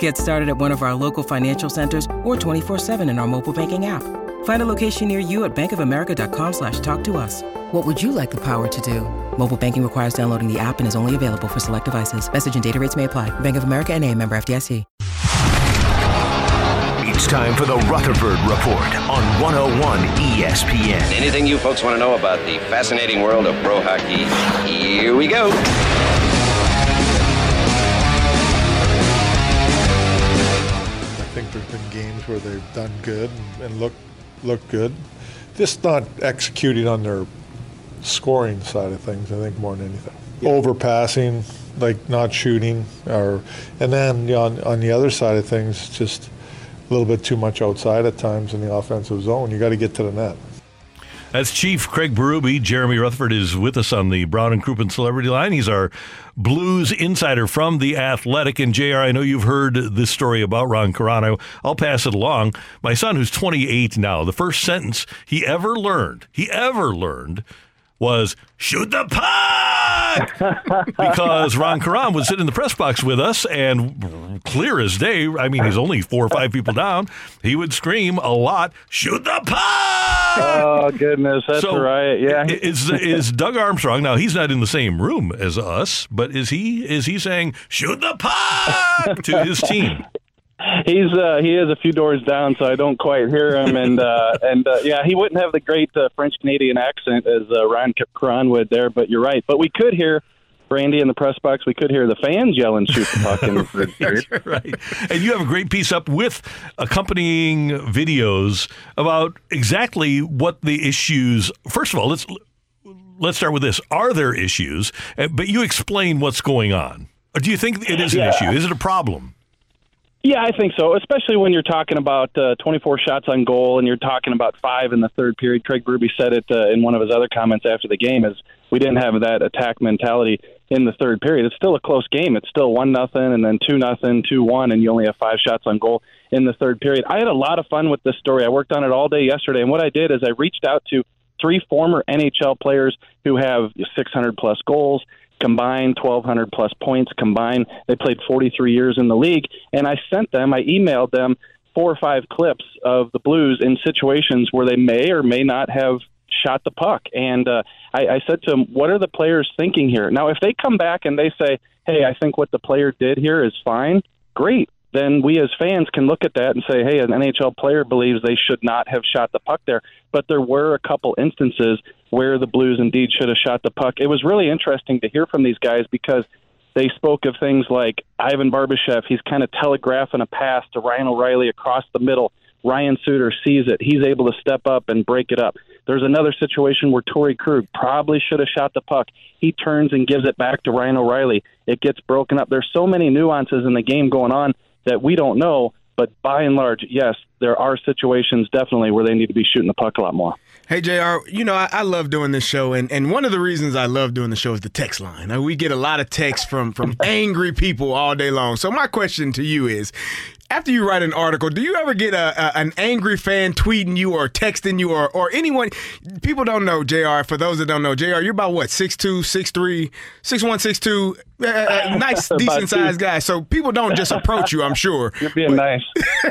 Get started at one of our local financial centers or 24-7 in our mobile banking app. Find a location near you at bankofamerica.com slash talk to us. What would you like the power to do? Mobile banking requires downloading the app and is only available for select devices. Message and data rates may apply. Bank of America and a member FDIC. It's time for the Rutherford Report on 101 ESPN. Anything you folks want to know about the fascinating world of pro hockey? Here we go. Games where they've done good and look look good, just not executing on their scoring side of things. I think more than anything, overpassing, like not shooting, or and then you know, on on the other side of things, just a little bit too much outside at times in the offensive zone. You got to get to the net. That's Chief Craig Berube. Jeremy Rutherford is with us on the Brown and Crouppen Celebrity Line. He's our Blues insider from The Athletic. And JR, I know you've heard this story about Ron Caron. I'll pass it along. My son, who's 28 now, the first sentence he ever learned, he ever learned, was shoot the puck because Ron Caron would sit in the press box with us and clear as day. I mean, he's only four or five people down. He would scream a lot, shoot the puck. Oh goodness, that's So, right. Yeah, Is is Doug Armstrong now? He's not in the same room as us, but is he? Is he saying shoot the puck to his team? He's uh, he is a few doors down, so I don't quite hear him. And uh, and uh, yeah, he wouldn't have the great uh, French Canadian accent as uh, Ron Caron would there. But you're right. But we could hear. Brandy in the press box, we could hear the fans yelling "shoot the puck" in the third period. right. And you have a great piece up with accompanying videos about exactly what the issues. First of all, let's let's start with this: Are there issues? Uh, But you explain what's going on. Or do you think it is an Yeah. issue? Is it a problem? Yeah, I think so. Especially when you're talking about uh, 24 shots on goal and you're talking about five in the third period. Craig Berube said it uh, in one of his other comments after the game: is we didn't have that attack mentality in the third period. It's still a close game. It's still one nothing, and then two nothing, two one, and you only have five shots on goal in the third period. I had a lot of fun with this story. I worked on it all day yesterday, and what I did is I reached out to three former NHL players who have 600 plus goals combined 1200 plus points combined. They played 43 years in the league and i sent them i emailed them four or five clips of the blues in situations where they may or may not have shot the puck. And uh, I, I said to them what are the players thinking here? Now if they come back and they say hey i think what the player did here is fine great then we as fans can look at that and say, hey, an NHL player believes they should not have shot the puck there. But there were a couple instances where the Blues indeed should have shot the puck. It was really interesting to hear from these guys because they spoke of things like Ivan Barbashev, he's kind of telegraphing a pass to Ryan O'Reilly across the middle. Ryan Suter sees it. He's able to step up and break it up. There's another situation where Torrey Krug probably should have shot the puck. He turns and gives it back to Ryan O'Reilly. It gets broken up. There's so many nuances in the game going on that we don't know. But by and large, yes, there are situations definitely where they need to be shooting the puck a lot more. Hey Jr., you know I, I love doing this show, and, and one of the reasons I love doing the show is the text line. Uh, we get a lot of texts from from angry people all day long. So my question to you is, after you write an article, do you ever get a, a an angry fan tweeting you or texting you or or anyone? People don't know Jr. For those that don't know, Jr. You're about what 6'2", 6'3", 6'1", 6'2", uh, uh, nice, decent sized two. guy. So people don't just approach you. I'm sure. You're being nice.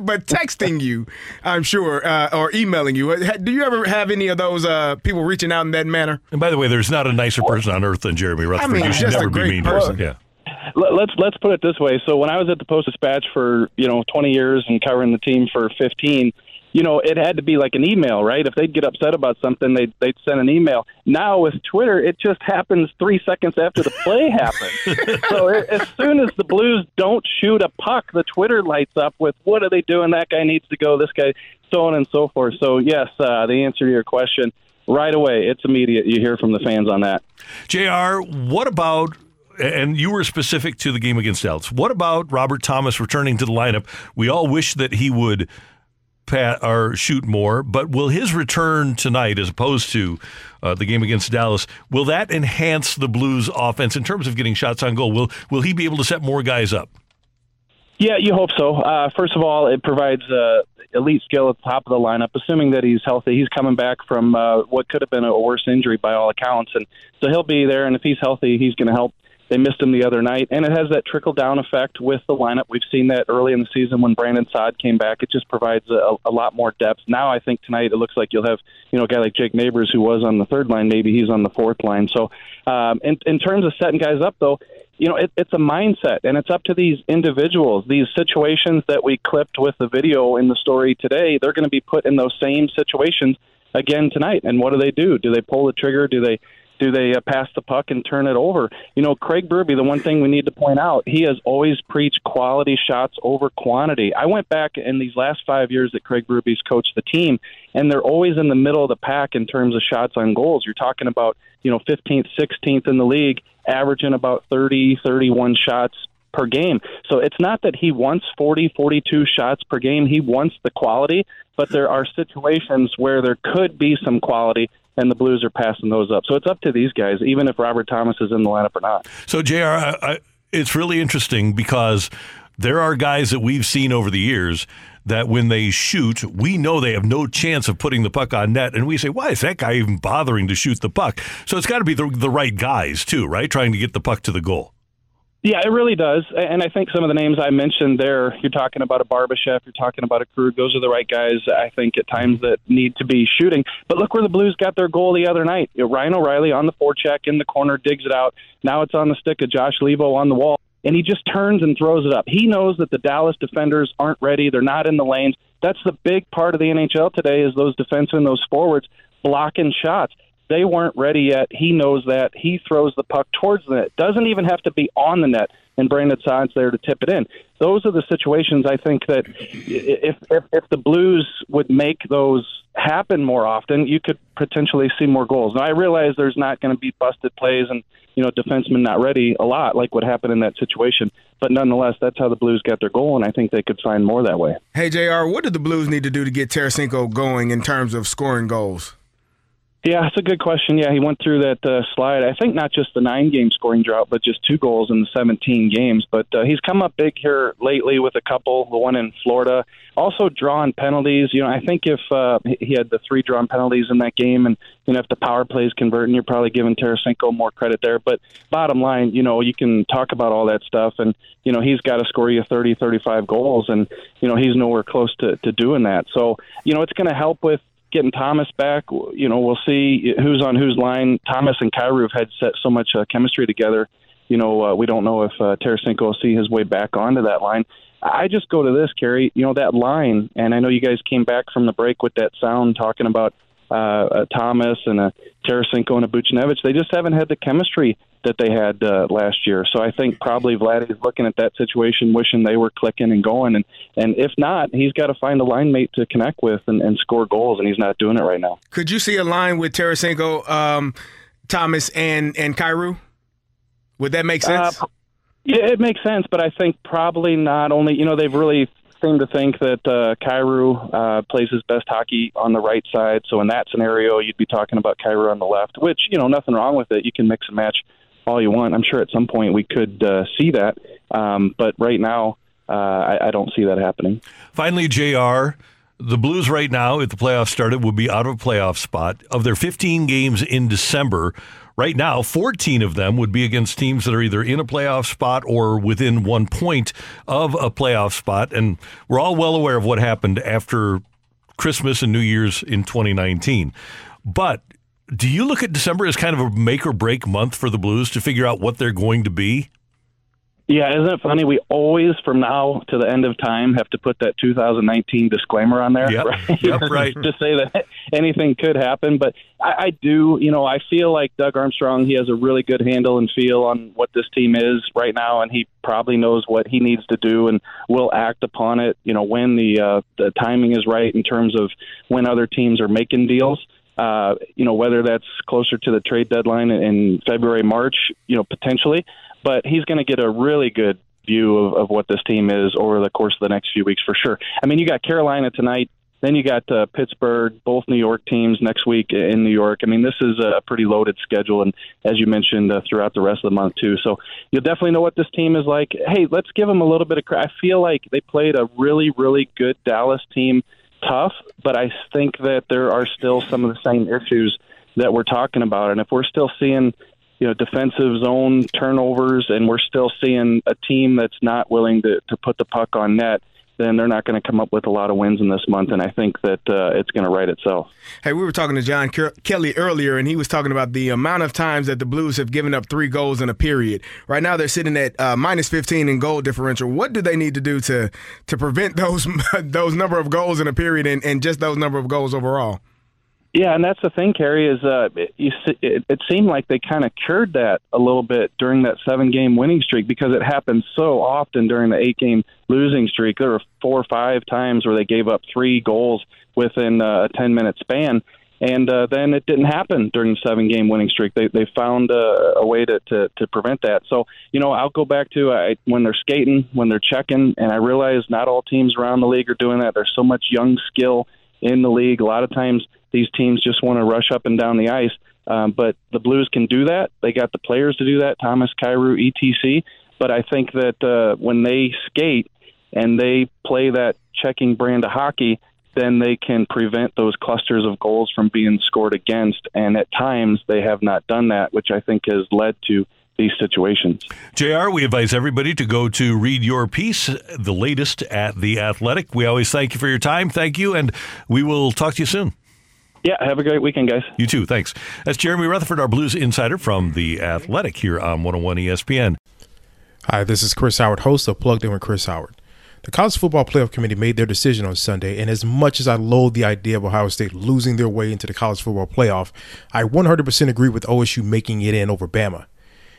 but texting you, I'm sure, uh, or emailing you. uh, Do you ever have any of those uh, people reaching out in that manner? And by the way, there's not a nicer person on earth than Jeremy Rutherford. mean, you should just a never be mean to person. him. Yeah. Let- let's let's put it this way. So when I was at the Post Dispatch for you know 20 years and covering the team for 15, you know it had to be like an email, right? If they'd get upset about something, they'd they'd send an email. Now with Twitter, it just happens three seconds after the play happens. so it, as soon as the Blues don't shoot a puck, the Twitter lights up with what are they doing? That guy needs to go. This guy, so on and so forth. So yes, uh, the answer to your question. Right away, it's immediate. You hear from the fans on that. JR, what about and you were specific to the game against Dallas. What about Robert Thomas returning to the lineup? We all wish that he would pat or shoot more, but will his return tonight, as opposed to uh, the game against Dallas, will that enhance the Blues' offense in terms of getting shots on goal? Will Will he be able to set more guys up? Yeah, you hope so. Uh, first of all, it provides uh, elite skill at the top of the lineup, assuming that he's healthy. He's coming back from uh, what could have been a worse injury by all accounts, and so he'll be there. And if he's healthy, he's going to help they missed him the other night, and it has that trickle down effect with the lineup. We've seen that early in the season when Brandon Saad came back. It just provides a, a lot more depth. Now I think tonight it looks like you'll have you know a guy like Jake Neighbours who was on the third line. Maybe he's on the fourth line. So um, in, in terms of setting guys up, though, you know, it, it's a mindset, and it's up to these individuals. These situations that we clipped with the video in the story today, they're going to be put in those same situations again tonight. And what do they do? Do they pull the trigger? Do they do they uh, pass the puck and turn it over? You know, Craig Berube, the one thing we need to point out, he has always preached quality shots over quantity. I went back in these last five years that Craig Berube's coached the team, and they're always in the middle of the pack in terms of shots on goals. You're talking about, you know, 15th, 16th in the league, averaging about 30, 31 shots per game. So it's not that he wants 40, 42 shots per game. He wants the quality, but there are situations where there could be some quality and the Blues are passing those up. So it's up to these guys, even if Robert Thomas is in the lineup or not. So, JR, I, I, it's really interesting because there are guys that we've seen over the years that when they shoot, we know they have no chance of putting the puck on net. And we say, why is that guy even bothering to shoot the puck? So it's got to be the, the right guys, too, right? Trying to get the puck to the goal. Yeah, it really does. And I think some of the names I mentioned there, you're talking about a Barbashev, you're talking about a Krug. Those are the right guys, I think, at times that need to be shooting. But look where the Blues got their goal the other night. You know, Ryan O'Reilly on the forecheck in the corner, digs it out. Now it's on the stick of Josh Leivo on the wall. And he just turns and throws it up. He knows that the Dallas defenders aren't ready. They're not in the lanes. That's the big part of the NHL today is those defensemen, those forwards blocking shots. They weren't ready yet. He knows that. He throws the puck towards the net. Doesn't even have to be on the net, and Brandon Saad's there to tip it in. Those are the situations I think that if if, if the Blues would make those happen more often, you could potentially see more goals. Now I realize there's not going to be busted plays and you know defensemen not ready a lot like what happened in that situation, but nonetheless that's how the Blues got their goal, and I think they could find more that way. Hey Jr., what did the Blues need to do to get Tarasenko going in terms of scoring goals? Yeah, it's a good question. Yeah, he went through that uh, slide. I think not just the nine game scoring drought, but just two goals in the 17 games. But uh, he's come up big here lately with a couple, the one in Florida. Also, drawn penalties. You know, I think if uh, he had the three drawn penalties in that game, and you know, if the power plays converting, you're probably giving Tarasenko more credit there. But bottom line, you know, you can talk about all that stuff, and you know, he's got to score you 30, 35 goals, and you know, he's nowhere close to, to doing that. So, you know, it's going to help with getting Thomas back, you know, we'll see who's on whose line. Thomas and Kyrou have had set so much uh, chemistry together. You know, uh, we don't know if uh, Tarasenko will see his way back onto that line. I just go to this, Kerry. You know that line, and I know you guys came back from the break with that sound talking about uh, uh, Thomas and a Tarasenko and a Buchnevich. They just haven't had the chemistry that they had uh, last year. So I think probably Vladdy is looking at that situation, wishing they were clicking and going. And and if not, he's got to find a line mate to connect with and, and score goals, and he's not doing it right now. Could you see a line with Tarasenko, um, Thomas, and and Kyrou? Would that make sense? Uh, yeah, it makes sense, but I think probably not. Only you know they've really seem to think that uh, Kyrou uh, plays his best hockey on the right side. So in that scenario, you'd be talking about Kyrou on the left, which you know nothing wrong with it. You can mix and match all you want. I'm sure at some point we could uh, see that, um, but right now uh, I, I don't see that happening. Finally, Jr. The Blues right now, if the playoffs started, would be out of a playoff spot. Of their 15 games in December, right now, 14 of them would be against teams that are either in a playoff spot or within one point of a playoff spot. And we're all well aware of what happened after Christmas and New Year's in 2019. But do you look at December as kind of a make or break month for the Blues to figure out what they're going to be? Yeah, isn't it funny? We always, from now to the end of time, have to put that 2019 disclaimer on there, yep, right? Yep, right. to say that anything could happen. But I, I do, you know, I feel like Doug Armstrong, he has a really good handle and feel on what this team is right now, and he probably knows what he needs to do and will act upon it, you know, when the, uh, the timing is right in terms of when other teams are making deals. Uh, you know, whether that's closer to the trade deadline in February, March, you know, potentially. But he's going to get a really good view of, of what this team is over the course of the next few weeks for sure. I mean, you got Carolina tonight. Then you got uh, Pittsburgh, both New York teams next week in New York. I mean, this is a pretty loaded schedule, and as you mentioned, uh, throughout the rest of the month too. So you'll definitely know what this team is like. Hey, let's give them a little bit of credit. I feel like they played a really, really good Dallas team, tough, but I think that there are still some of the same issues that we're talking about, and if we're still seeing you know defensive zone turnovers, and we're still seeing a team that's not willing to to put the puck on net then they're not going to come up with a lot of wins in this month. And I think that uh, it's going to right itself. Hey, we were talking to John Kelly earlier, and he was talking about the amount of times that the Blues have given up three goals in a period. Right now, they're sitting at uh, minus 15 in goal differential. What do they need to do to to prevent those those number of goals in a period and, and just those number of goals overall? Yeah, and that's the thing, Kerry. Is uh, it, it, it seemed like they kind of cured that a little bit during that seven-game winning streak because it happened so often during the eight-game losing streak. There were four or five times where they gave up three goals within uh, a ten-minute span, and uh, then it didn't happen during the seven-game winning streak. They they found a, a way to, to to prevent that. So you know, I'll go back to I, when they're skating, when they're checking, and I realize not all teams around the league are doing that. There's so much young skill in the league. A lot of times these teams just want to rush up and down the ice. Um, but the Blues can do that. They got the players to do that. Thomas, Kyrou, etc. But I think that uh, when they skate and they play that checking brand of hockey, then they can prevent those clusters of goals from being scored against. And at times they have not done that, which I think has led to these situations. JR, we advise everybody to go to read your piece, the latest at The Athletic. We always thank you for your time. Thank you, and we will talk to you soon. Yeah, have a great weekend, guys. You too. Thanks. That's Jeremy Rutherford, our Blues insider from The Athletic here on 101 ESPN. Hi, this is Chris Howard, host of Plugged In with Chris Howard. The College Football Playoff Committee made their decision on Sunday, and as much as I loathe the idea of Ohio State losing their way into the College Football Playoff, I 100% agree with OSU making it in over Bama.